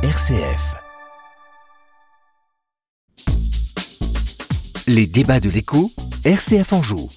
RCF. Les débats de l'écho, RCF en joue.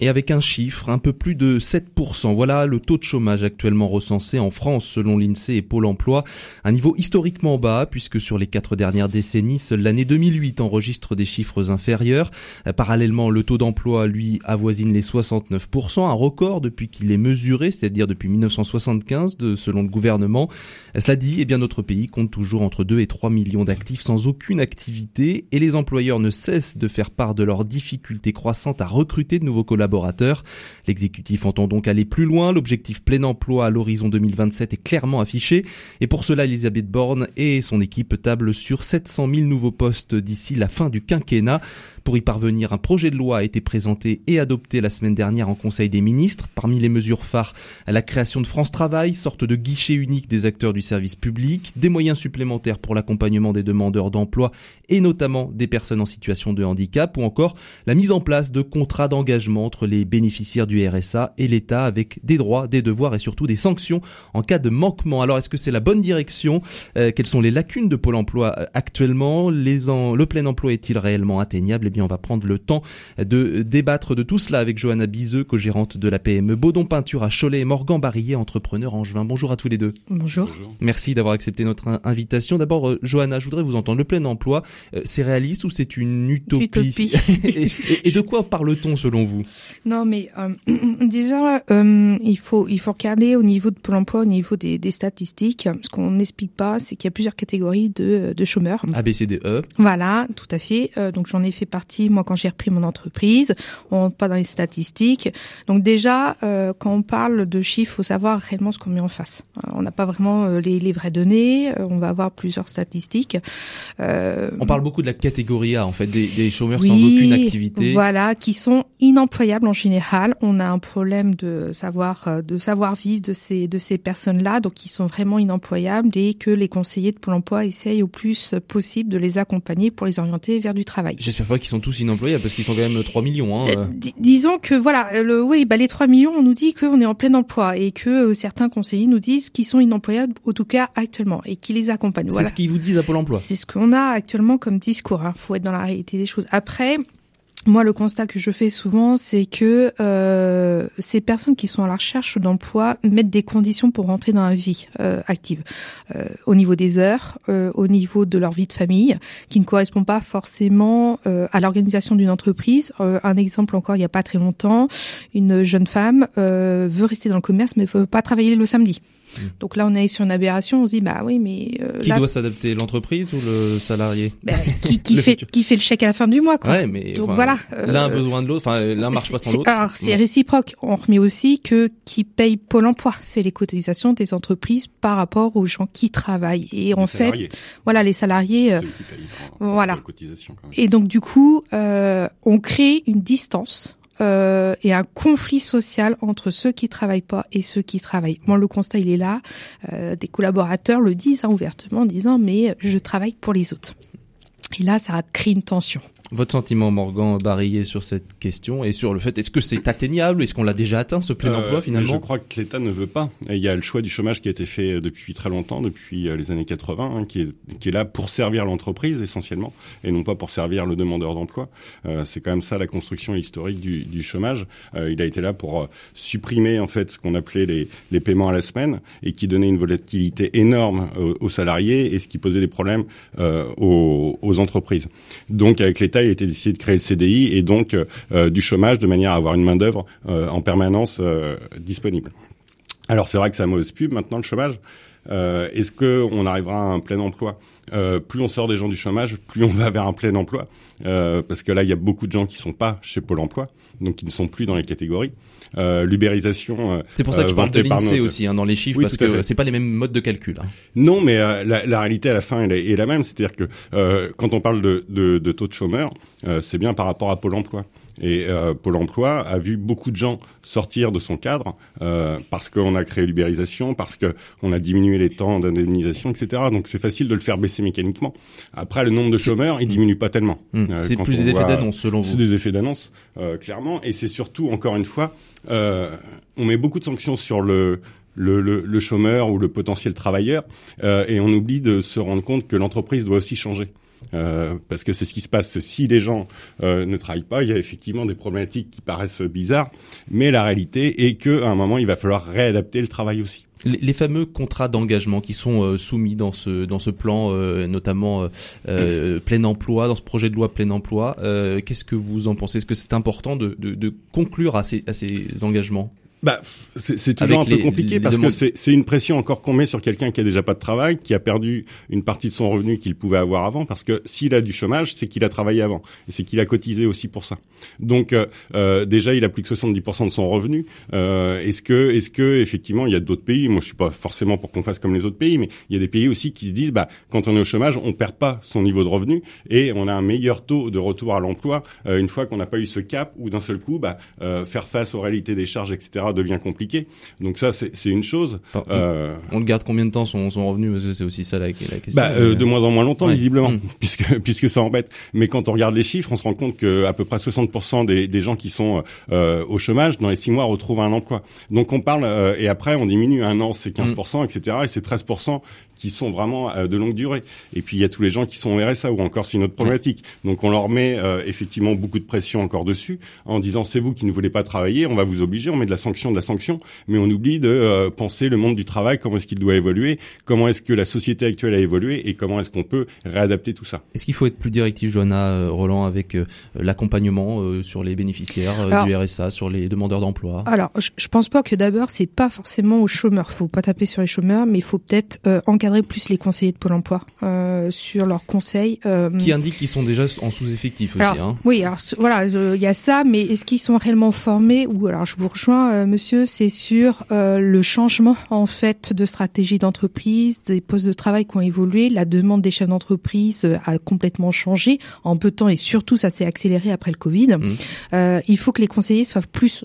Et avec un chiffre, un peu plus de 7%. Voilà le taux de chômage actuellement recensé en France selon l'INSEE et Pôle emploi. Un niveau historiquement bas puisque sur les quatre dernières décennies, seule l'année 2008 enregistre des chiffres inférieurs. Euh, parallèlement, le taux d'emploi, lui, avoisine les 69%, un record depuis qu'il est mesuré, c'est-à-dire depuis 1975 de, selon le gouvernement. Euh, cela dit, eh bien, notre pays compte toujours entre 2 et 3 millions d'actifs sans aucune activité et les employeurs ne cessent de faire part de leurs difficultés croissantes à recruter de nouveaux collaborateurs L'exécutif entend donc aller plus loin. L'objectif plein emploi à l'horizon 2027 est clairement affiché. Et pour cela, Elisabeth Borne et son équipe tablent sur 700 000 nouveaux postes d'ici la fin du quinquennat. Pour y parvenir, un projet de loi a été présenté et adopté la semaine dernière en Conseil des ministres. Parmi les mesures phares, la création de France Travail, sorte de guichet unique des acteurs du service public, des moyens supplémentaires pour l'accompagnement des demandeurs d'emploi et notamment des personnes en situation de handicap, ou encore la mise en place de contrats d'engagement entre les bénéficiaires du RSA et l'État avec des droits, des devoirs et surtout des sanctions en cas de manquement. Alors est-ce que c'est la bonne direction? Euh, Quelles sont les lacunes de Pôle Emploi euh, actuellement? Les en... Le plein emploi est-il réellement atteignable? Eh bien, on va prendre le temps de débattre de tout cela avec Johanna Biseux, co-gérante de la PME Baudon Peinture à Cholet et Morgan Barillet, entrepreneur angevin. Bonjour à tous les deux. Bonjour. Merci d'avoir accepté notre invitation. D'abord, euh, Johanna, je voudrais vous entendre. Le plein emploi, euh, c'est réaliste ou c'est une utopie, utopie. et, de quoi parle-t-on selon vous? Non, mais euh, déjà, il faut il faut regarder au niveau de Pôle Emploi, au niveau des, des statistiques. Ce qu'on n'explique pas, c'est qu'il y a plusieurs catégories de, de chômeurs. A, B, C, D, E. Voilà, tout à fait. donc j'en ai fait partie moi quand j'ai repris mon entreprise. On rentre pas dans les statistiques. Donc déjà, quand on parle de chiffres, faut savoir réellement ce qu'on met en face. on n'a pas vraiment les, les vraies données. on va avoir plusieurs statistiques. Euh, on parle beaucoup de la catégorie A, en fait, des, des chômeurs sans aucune activité. Voilà, qui sont inemployables en général. On a un problème de savoir euh, de savoir vivre de ces de ces personnes-là, donc qui sont vraiment inemployables et que les conseillers de Pôle Emploi essayent au plus possible de les accompagner pour les orienter vers du travail. J'espère pas qu'ils sont tous inemployables parce qu'ils sont quand même 3 millions. Hein. Euh, disons que voilà, le, oui, bah les 3 millions, on nous dit qu'on est en plein emploi et que certains conseillers nous disent qu'ils sont inemployables, en tout cas actuellement, et qui les accompagnent. C'est ce qu'ils vous disent à Pôle Emploi. C'est ce qu'on a actuellement comme discours. Il hein. faut être dans la réalité des choses. Après, moi, le constat que je fais souvent, c'est que euh, ces personnes qui sont à la recherche d'emploi mettent des conditions pour rentrer dans la vie euh, active, euh, au niveau des heures, au niveau de leur vie de famille, qui ne correspond pas forcément à l'organisation d'une entreprise. Un exemple encore, il n'y a pas très longtemps, une jeune femme veut rester dans le commerce, mais veut pas travailler le samedi. Mm. Donc là, on est sur une aberration. On se dit, bah oui, mais euh, qui doit s'adapter, l'entreprise ou le salarié? Bah, Qui, qui fait qui fait le chèque à la fin du mois, quoi. Ouais, mais donc voilà. L'un a euh, besoin de l'autre. Enfin, l'un marche pas sans l'autre. Alors c'est réciproque. On remet aussi que qui paye Pôle Emploi, c'est les cotisations des entreprises par rapport aux gens qui travaillent. Et en fait, voilà, les salariés. Euh, voilà. Et donc du coup, euh, on crée une distance euh, et un conflit social entre ceux qui travaillent pas et ceux qui travaillent. Moi, le constat, il est là. Euh, des collaborateurs le disent hein, ouvertement en disant mais je travaille pour les autres. Et là, ça crée une tension. Votre sentiment, Morgan, barillé sur cette question et sur le fait, est-ce que c'est atteignable? Est-ce qu'on l'a déjà atteint, ce plein euh, emploi, finalement? Je crois que l'État ne veut pas. il y a le choix du chômage qui a été fait depuis très longtemps, depuis euh, les années 80, hein, qui, est, qui est là pour servir l'entreprise, essentiellement, et non pas pour servir le demandeur d'emploi. Euh, c'est quand même ça, la construction historique du, du chômage. Euh, il a été là pour euh, supprimer, en fait, ce qu'on appelait les, les paiements à la semaine, et qui donnait une volatilité énorme aux, salariés, et ce qui posait des problèmes aux, aux entreprises. Donc, avec l'État, il a été décidé de créer le CDI et donc euh, du chômage de manière à avoir une main d'œuvre euh, en permanence euh, disponible. Alors c'est vrai que c'est un mauvaise pub maintenant le chômage. Euh, Est-ce que on arrivera à un plein emploi? Euh, Plus on sort des gens du chômage, plus on va vers un plein emploi, euh, parce que là il y a beaucoup de gens qui sont pas chez Pôle Emploi, donc qui ne sont plus dans les catégories. Euh, L'ubérisation. c'est pour ça que je parle de l'Insee aussi hein, dans les chiffres, parce que c'est pas les mêmes modes de calcul. Hein. Non, mais la, la, réalité à la fin est, est la même, c'est-à-dire que quand on parle de, de, de taux de chômeurs, c'est bien par rapport à Pôle Emploi. Et euh, Pôle Emploi a vu beaucoup de gens sortir de son cadre euh, parce qu'on a créé l'ubérisation, parce qu'on a diminué les temps d'indemnisation, etc. Donc c'est facile de le faire baisser mécaniquement. Après, le nombre de chômeurs, il diminue pas tellement. Mmh. Euh, c'est plus des effets d'annonce, selon vous. C'est des effets d'annonce, euh, clairement. Et c'est surtout, encore une fois, on met beaucoup de sanctions sur le le, le, le, chômeur ou le potentiel travailleur, et on oublie de se rendre compte que l'entreprise doit aussi changer. Euh, parce que c'est ce qui se passe. Si les gens euh, ne travaillent pas, il y a effectivement des problématiques qui paraissent bizarres, mais la réalité est qu'à un moment, il va falloir réadapter le travail aussi. Les, fameux contrats d'engagement qui sont euh, soumis dans ce dans ce plan, notamment plein emploi, dans ce projet de loi plein emploi, qu'est-ce que vous en pensez? Est-ce que c'est important de, de, de conclure à ces, à ces engagements? Bah, c'est toujours un peu compliqué parce que c'est une pression encore qu'on met sur quelqu'un qui a déjà pas de travail, qui a perdu une partie de son revenu qu'il pouvait avoir avant, parce que s'il a du chômage, c'est qu'il a travaillé avant et c'est qu'il a cotisé aussi pour ça. Donc euh, euh déjà, il a plus que 70% de son revenu. Euh, est-ce que, est-ce que effectivement, il y a d'autres pays? Moi, je suis pas forcément pour qu'on fasse comme les autres pays, mais il y a des pays aussi qui se disent, bah, quand on est au chômage, on perd pas son niveau de revenu et on a un meilleur taux de retour à l'emploi euh, une fois qu'on n'a pas eu ce cap ou d'un seul coup, bah, euh, faire face aux réalités des charges, etc devient compliqué. Donc ça, c'est une chose. euh... on le garde combien de temps son, son revenu Parce que c'est aussi ça la, la question. Bah, euh, de moins en moins longtemps, visiblement, mmh. puisque puisque ça embête. Mais quand on regarde les chiffres, on se rend compte que à peu près 60% des, des gens qui sont euh, au chômage dans les six mois retrouvent un emploi. Donc on parle euh, et après on diminue un an, c'est 15%, mmh. etc. Et c'est 13% qui sont vraiment euh, de longue durée. Et puis il y a tous les gens qui sont au RSA ou encore c'est une autre problématique. Donc on leur met euh, effectivement beaucoup de pression encore dessus en disant c'est vous qui ne voulez pas travailler, on va vous obliger, on met de la sanction, de la sanction, mais on oublie de euh, penser le monde du travail, comment est-ce qu'il doit évoluer, comment est-ce que la société actuelle a évolué et comment est-ce qu'on peut réadapter tout ça. Est-ce qu'il faut être plus directif, Johanna Roland, avec l'accompagnement sur les bénéficiaires du RSA, sur les demandeurs d'emploi? Alors je, je pense pas que d'abord c'est pas forcément aux chômeurs, faut pas taper sur les chômeurs, mais il faut peut-être encadrer plus les conseillers de Pôle Emploi euh, sur leurs conseils. Euh, qui indiquent qu'ils sont déjà en sous-effectif aussi. hein. Oui, alors voilà, il y a ça, mais est-ce qu'ils sont réellement formés Ou alors je vous rejoins, euh, monsieur, c'est sur euh, le changement en fait de stratégie d'entreprise, des postes de travail qui ont évolué, la demande des chefs d'entreprise euh, a complètement changé en peu de temps et surtout ça s'est accéléré après le Covid. Mmh. Euh, il faut que les conseillers soient plus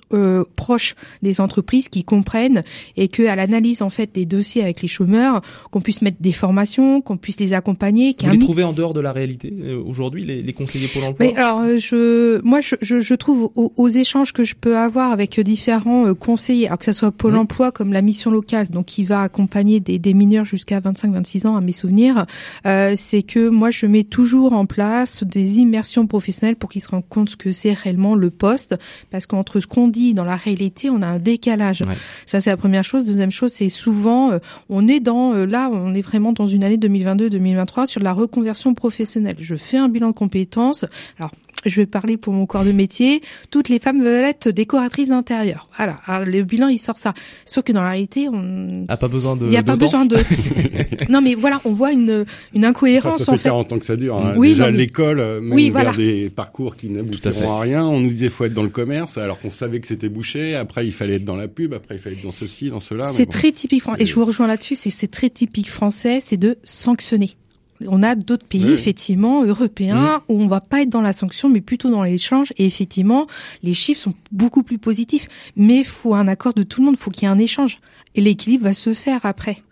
proches des entreprises, qui comprennent et que à l'analyse en fait des dossiers avec les chômeurs, qu'on puisse mettre des formations, qu'on puisse les accompagner. Vous les trouvez en dehors de la réalité euh, aujourd'hui, les, les, conseillers pour l'emploi Mais alors, euh, je, moi, je, je, je trouve aux, échanges que je peux avoir avec différents euh, conseillers, alors que ce soit Pôle Emploi comme la mission locale, donc qui va accompagner des, des mineurs jusqu'à 25-26 ans, à mes souvenirs, euh, c'est que moi, je mets toujours en place des immersions professionnelles pour qu'ils se rendent compte ce que c'est réellement le poste, parce qu'entre ce qu'on dit dans la réalité, on a un décalage. Ouais. Ça, c'est la première chose. Deuxième chose, c'est souvent, on est dans là, on est vraiment dans une année 2022-2023 sur la reconversion professionnelle. Je fais un bilan de compétences. Alors, je vais parler pour mon corps de métier, toutes les femmes veulent être décoratrices d'intérieur. Voilà, Alors, le bilan il sort ça. Sauf que dans la réalité, on a pas besoin de. Il y a pas besoin de. non mais voilà, on voit une une incohérence ça, ça fait en fait. 40 ans que ça dure. Hein. Oui, Déjà l'école, euh, même oui, vers des parcours qui n'aboutiront à, à, rien. On nous disait faut être dans le commerce, alors qu'on savait que c'était bouché. Après il fallait être dans la pub. Après il fallait être dans ceci, dans cela. C'est bon, très typique français. Et je vous rejoins là-dessus. C'est très typique français, c'est de sanctionner on a d'autres pays, oui. effectivement, européens, mmh. où on va pas être dans la sanction, mais plutôt dans l'échange. Et effectivement, les chiffres sont beaucoup plus positifs. Mais il faut un accord de tout le monde, il faut qu'il y ait un échange. Et l'équilibre va se faire après.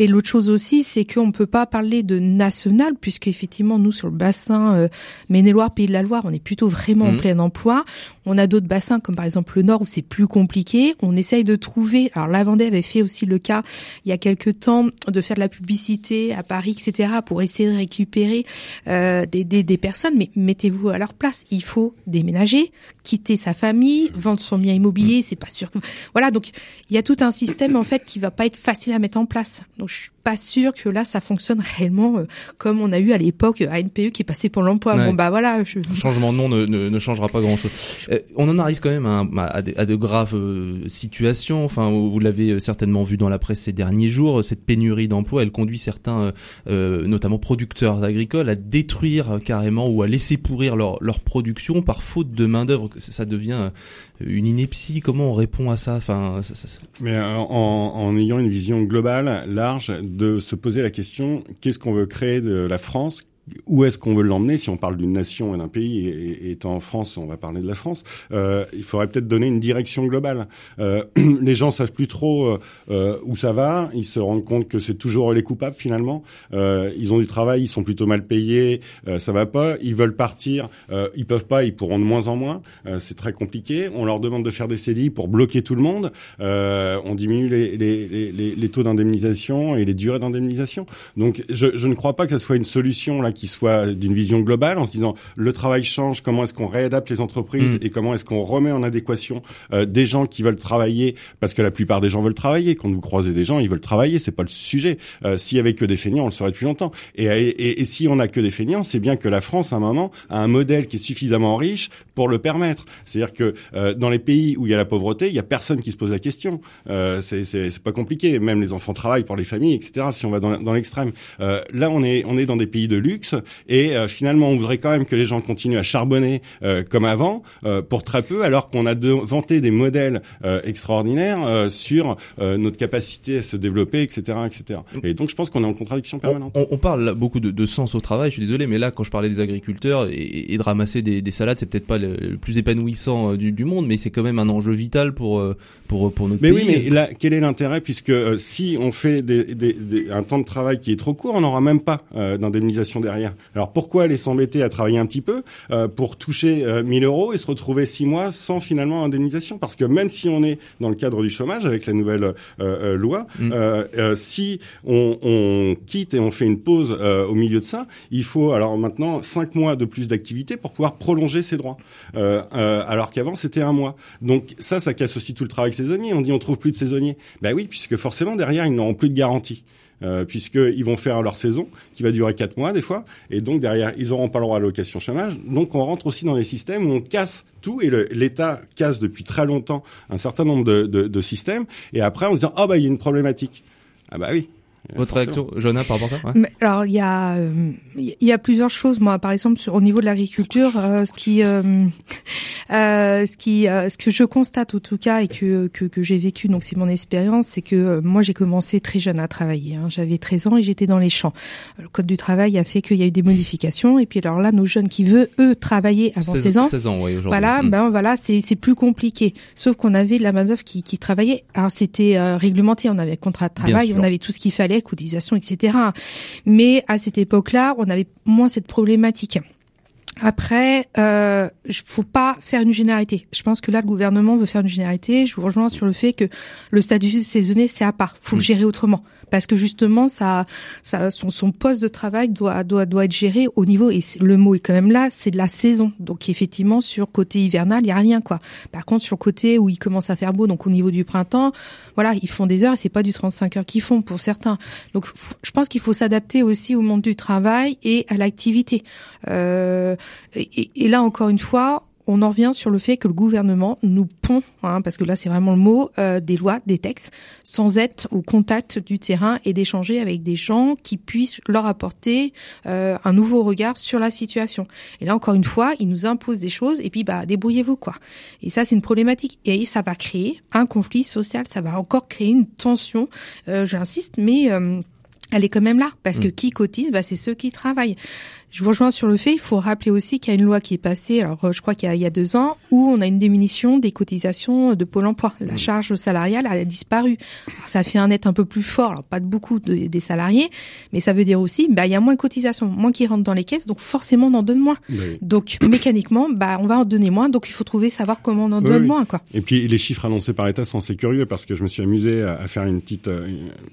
Et l'autre chose aussi, c'est qu'on ne peut pas parler de national, puisque effectivement, nous, sur le bassin euh, Maine-et-Loire, Pays de la Loire, on est plutôt vraiment mmh. en plein emploi. On a d'autres bassins, comme par exemple le Nord, où c'est plus compliqué. On essaye de trouver... Alors, la Vendée avait fait aussi le cas, il y a quelques temps, de faire de la publicité à Paris, etc., pour essayer de récupérer euh, des, des, des personnes. Mais mettez-vous à leur place. Il faut déménager, quitter sa famille, vendre son bien immobilier, mmh. c'est pas sûr. Voilà, donc il y a tout un système, en fait, qui va pas être facile à mettre en place. Donc, je suis pas sûre que là, ça fonctionne réellement euh, comme on a eu à l'époque ANPE qui est passé pour l'emploi. Ouais. Bon, bah voilà. Je... Le changement de nom ne, ne, ne changera pas grand-chose. Euh, on en arrive quand même à, à, de, à de, graves euh, situations. Enfin, vous l'avez certainement vu dans la presse ces derniers jours. Cette pénurie d'emplois, elle conduit certains, euh, notamment producteurs agricoles, à détruire carrément ou à laisser pourrir leur, leur production par faute de main d'œuvre. Ça devient une ineptie. Comment on répond à ça? Enfin, ça, ça, ça... mais en, en ayant une vision globale, large de se poser la question qu'est-ce qu'on veut créer de la France où est-ce qu'on veut l'emmener Si on parle d'une nation et d'un pays, et, étant en France, on va parler de la France, euh, il faudrait peut-être donner une direction globale. Euh, les gens savent plus trop euh, où ça va, ils se rendent compte que c'est toujours les coupables finalement. ils ont du travail, ils sont plutôt mal payés, ça va pas, ils veulent partir, ils peuvent pas, ils pourront de moins en moins. c'est très compliqué. On leur demande de faire des CDI pour bloquer tout le monde. on diminue les, les, les, les taux d'indemnisation et les durées d'indemnisation. Donc je, je ne crois pas que ce soit une solution là qui soit d'une vision globale en se disant le travail change, comment est-ce qu'on réadapte les entreprises mm. et comment est-ce qu'on remet en adéquation euh, des gens qui veulent travailler parce que la plupart des gens veulent travailler. Quand vous croisez des gens, ils veulent travailler, c'est pas le sujet. Euh, S'il y avait que des feignants, on le saurait depuis longtemps. Et, et, et si on a que des feignants, c'est bien que la France à un moment a un modèle qui est suffisamment riche pour le permettre. C'est-à-dire que euh, dans les pays où il y a la pauvreté, il y a personne qui se pose la question. Euh, c'est pas compliqué. Même les enfants travaillent pour les familles, etc. Si on va dans, dans l'extrême. Euh, là, on est on est dans des pays de luxe et euh, finalement on voudrait quand même que les gens continuent à charbonner euh, comme avant euh, pour très peu alors qu'on a de, vanté des modèles extraordinaires sur notre capacité à se développer etc etc et donc je pense qu'on est en contradiction permanente. on, on parle beaucoup de, de, sens au travail je suis désolé mais là quand je parlais des agriculteurs et, et de ramasser des, des salades c'est peut-être pas le, plus épanouissant du, du, monde mais c'est quand même un enjeu vital pour pour pour notre mais pays. oui mais là quel est l'intérêt puisque si on fait des, des, des, un temps de travail qui est trop court on n'aura même pas d'indemnisation derrière alors pourquoi aller s'embêter à travailler un petit peu euh, pour toucher 1000 euh, euros et se retrouver six mois sans finalement indemnisation? Parce que même si on est dans le cadre du chômage avec la nouvelle euh, loi, mm. si on, on, quitte et on fait une pause au milieu de ça, il faut alors maintenant cinq mois de plus d'activité pour pouvoir prolonger ses droits. alors qu'avant c'était un mois. Donc ça, ça casse aussi tout le travail saisonnier. On dit on trouve plus de saisonniers. Ben oui, puisque forcément derrière ils n'auront plus de garantie euh, puisqu'ils vont faire leur saison, qui va durer quatre mois des fois, et donc derrière, ils n'auront pas le droit à l'allocation chômage. Donc on rentre aussi dans des systèmes où on casse tout, et l'État casse depuis très longtemps un certain nombre de, de, systèmes, et après en disant, ah oh, bah il y a une problématique. Ah bah oui, votre réaction, Jonas, par rapport à ça ouais. Alors, il y a, euh, il y a plusieurs choses. Moi, par exemple, sur, au niveau de l'agriculture, euh, ce qui, euh, euh ce qui, ce que je constate en tout cas et que que, que j'ai vécu, donc c'est mon expérience, c'est que moi j'ai commencé très jeune à travailler. Hein. J'avais 13 ans et j'étais dans les champs. Le code du travail a fait qu'il y a eu des modifications. Et puis alors là, nos jeunes qui veulent eux travailler avant 16, ans, 16 ans, oui, voilà, mmh. ben voilà, c'est c'est plus compliqué. Sauf qu'on avait de la main d'œuvre qui qui travaillait. Alors c'était réglementé, on avait contrat de travail, on avait tout ce qu'il fallait etc. Mais à cette époque-là, on avait moins cette problématique. Après, euh, faut pas faire une généralité. Je pense que là, le gouvernement veut faire une généralité. Je vous rejoins sur le fait que le statut saisonnier, c'est à part. Faut le mm. gérer autrement parce que justement ça, ça son, son poste de travail doit doit doit être géré au niveau et le mot est quand même là, c'est de la saison. Donc effectivement sur côté hivernal, il y a rien quoi. Par contre sur le côté où il commence à faire beau donc au niveau du printemps, voilà, ils font des heures et c'est pas du 35 heures qu'ils font pour certains. Donc je pense qu'il faut s'adapter aussi au monde du travail et à l'activité. Euh, et, et là encore une fois, on en revient sur le fait que le gouvernement nous pond, hein, parce que là c'est vraiment le mot, euh, des lois, des textes, sans être au contact du terrain et d'échanger avec des gens qui puissent leur apporter euh, un nouveau regard sur la situation. Et là encore une fois, ils nous imposent des choses et puis bah débrouillez-vous quoi. Et ça c'est une problématique et ça va créer un conflit social, ça va encore créer une tension. Euh, J'insiste, mais elle est quand même là parce que mm. qui cotise, bah, c'est ceux qui travaillent. Je vous rejoins sur le fait, il faut rappeler aussi qu'il y a une loi qui est passée, alors euh, je crois qu'il y, y, a deux ans, où on a une diminution des cotisations de Pôle emploi. La charge salariale a disparu. Alors, ça fait un net un peu plus fort, alors pas de beaucoup de, des salariés, mais ça veut dire aussi, bah il y a moins de cotisations, moins qui rentrent dans les caisses, donc forcément on en donne moins. Donc mécaniquement, bah on va en donner moins, donc il faut trouver savoir comment on en donne moins quoi. Et puis les chiffres annoncés par l'État sont assez curieux parce que je me suis amusé à, faire une petite euh,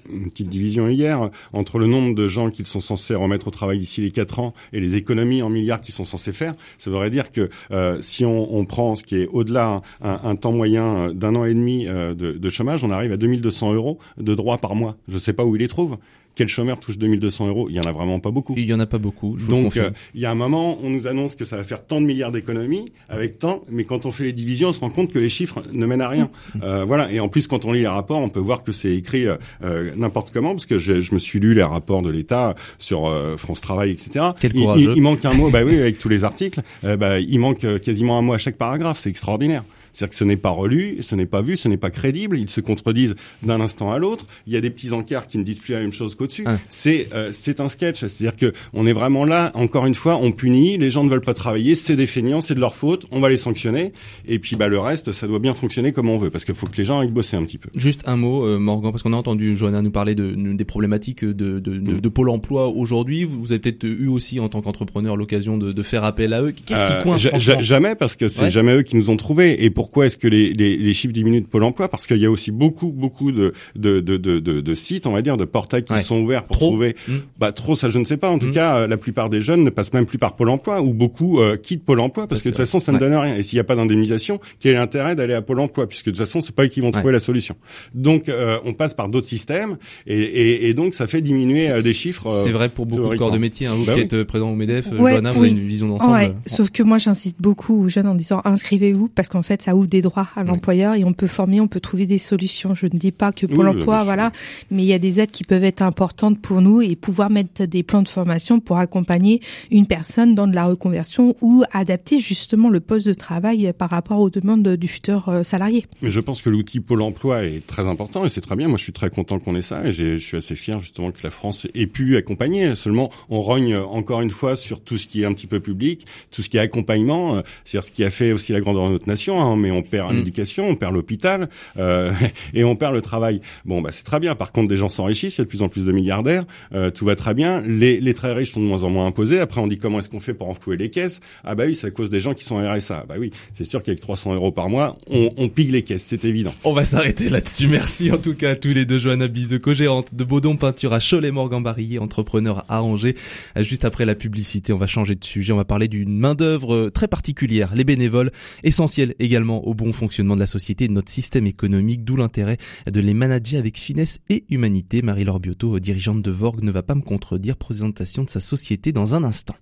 une petite division hier entre le nombre de gens qu'ils sont censés remettre au travail d'ici les quatre ans et les économies en milliards qu'ils sont censés faire, ça voudrait dire que euh, si on, on, prend ce qui est au-delà un, un, temps moyen d'un an et demi euh, de, de, chômage, on arrive à 2200 euros de droits par mois. Je ne sais pas où ils les trouvent quel chômeur touche 2200 euros? Il y en a vraiment pas beaucoup. Il y en a pas beaucoup. Je Donc euh, il y a un moment, on nous annonce que ça va faire tant de milliards d'économies avec tant, mais quand on fait les divisions, on se rend compte que les chiffres ne mènent à rien. Mm. Euh, voilà. Et en plus, quand on lit les rapports, on peut voir que c'est écrit euh, euh n'importe comment, parce que je, je, me suis lu les rapports de l'État sur euh, France Travail, etc. Quel il, il, il, manque un mot. bah oui, avec tous les articles, bah il manque quasiment un mot à chaque paragraphe. C'est extraordinaire C'est-à-dire que ce n'est pas relu, ce n'est pas vu, ce n'est pas crédible. Ils se contredisent d'un instant à l'autre. Il y a des petits encarts qui ne disent plus la même chose qu'au-dessus. C'est euh, c'est un sketch. C'est-à-dire que on est vraiment là. Encore une fois, on punit. Les gens ne veulent pas travailler. C'est des feignants, c'est de leur faute. On va les sanctionner. Et puis bah le reste, ça doit bien fonctionner comme on veut, parce qu'il faut que les gens aillent bosser un petit peu. Juste un mot, euh, Morgan, parce qu'on a entendu Johanna nous parler de, des problématiques de, de, de, de Pôle Emploi aujourd'hui. Vous avez peut-être eu aussi en tant qu'entrepreneur l'occasion de, de, faire appel à eux. Qu'est-ce qui euh, coince Jamais, parce que c'est jamais eux qui nous ont trouvés. Et pourquoi est-ce que les, les, les, chiffres diminuent de Pôle Emploi? Parce qu'il y a aussi beaucoup, beaucoup de, de, de, de, de sites, on va dire, de portails qui sont ouverts pour trouver. Mmh. Bah trop, ça je ne sais pas. En tout mmh. cas, euh, la plupart des jeunes ne passent même plus par Pôle Emploi, ou beaucoup euh, quittent Pôle Emploi parce que de toute façon, ça ne donne rien. Et s'il n'y a pas d'indemnisation, quel est l'intérêt d'aller à Pôle Emploi? Puisque de toute façon, c'est pas eux qui vont trouver la solution. Donc, on passe par d'autres systèmes, et, et, et, donc ça fait diminuer des chiffres. C'est vrai pour beaucoup de corps de métier. Hein, vous bah qui êtes présent au Medef, ouais, vous avez une vision d'ensemble. Sauf que moi, j'insiste beaucoup aux jeunes en disant inscrivez-vous parce qu'en fait, ça ouvre des droits à l'employeur et on peut former, on peut trouver des solutions. Je ne dis pas que pour l'emploi, voilà, mais il y a des aides qui peuvent être importantes pour nous et pouvoir mettre des plans de formation pour accompagner une personne dans de la reconversion ou adapter justement le poste de travail par rapport aux demandes du futur euh, salarié. Mais je pense que l'outil Pôle Emploi est très important et c'est très bien. Moi, je suis très content qu'on ait ça et je suis assez fier justement que la France ait pu accompagner. Seulement, on rogne encore une fois sur tout ce qui est un petit peu public, tout ce qui est accompagnement, euh, c'est-à-dire ce qui a fait aussi la grandeur de notre nation. Hein, mais on perd mm. l'éducation, on perd l'hôpital euh, et on perd le travail. Bon, bah c'est très bien. Par contre, des gens s'enrichissent, il y a de plus en plus de milliardaires, euh, tout va très bien. Les, les très riches sont de moins en moins imposés. Après, on dit comment est-ce qu'on fait pour enflouer les caisses? Ah bah oui, c'est à cause des gens qui sont RSA. Bah oui, c'est sûr qu'avec 300 euros par mois, on, on les caisses, c'est évident. On va s'arrêter là-dessus. Merci en tout cas à tous les deux, Johanna Bise, co-gérante de Baudon Peinture à Cholet-Morgan-Barillet, entrepreneur à Angers. Euh, juste après la publicité, on va changer de sujet. On va parler d'une main d'œuvre très particulière, les bénévoles, essentiels au bon fonctionnement de la société de notre système économique, d'où l'intérêt de les manager avec finesse et humanité. Marie-Laure Biotto, dirigeante de Vorg, ne va pas me contredire. Présentation de sa société dans un instant.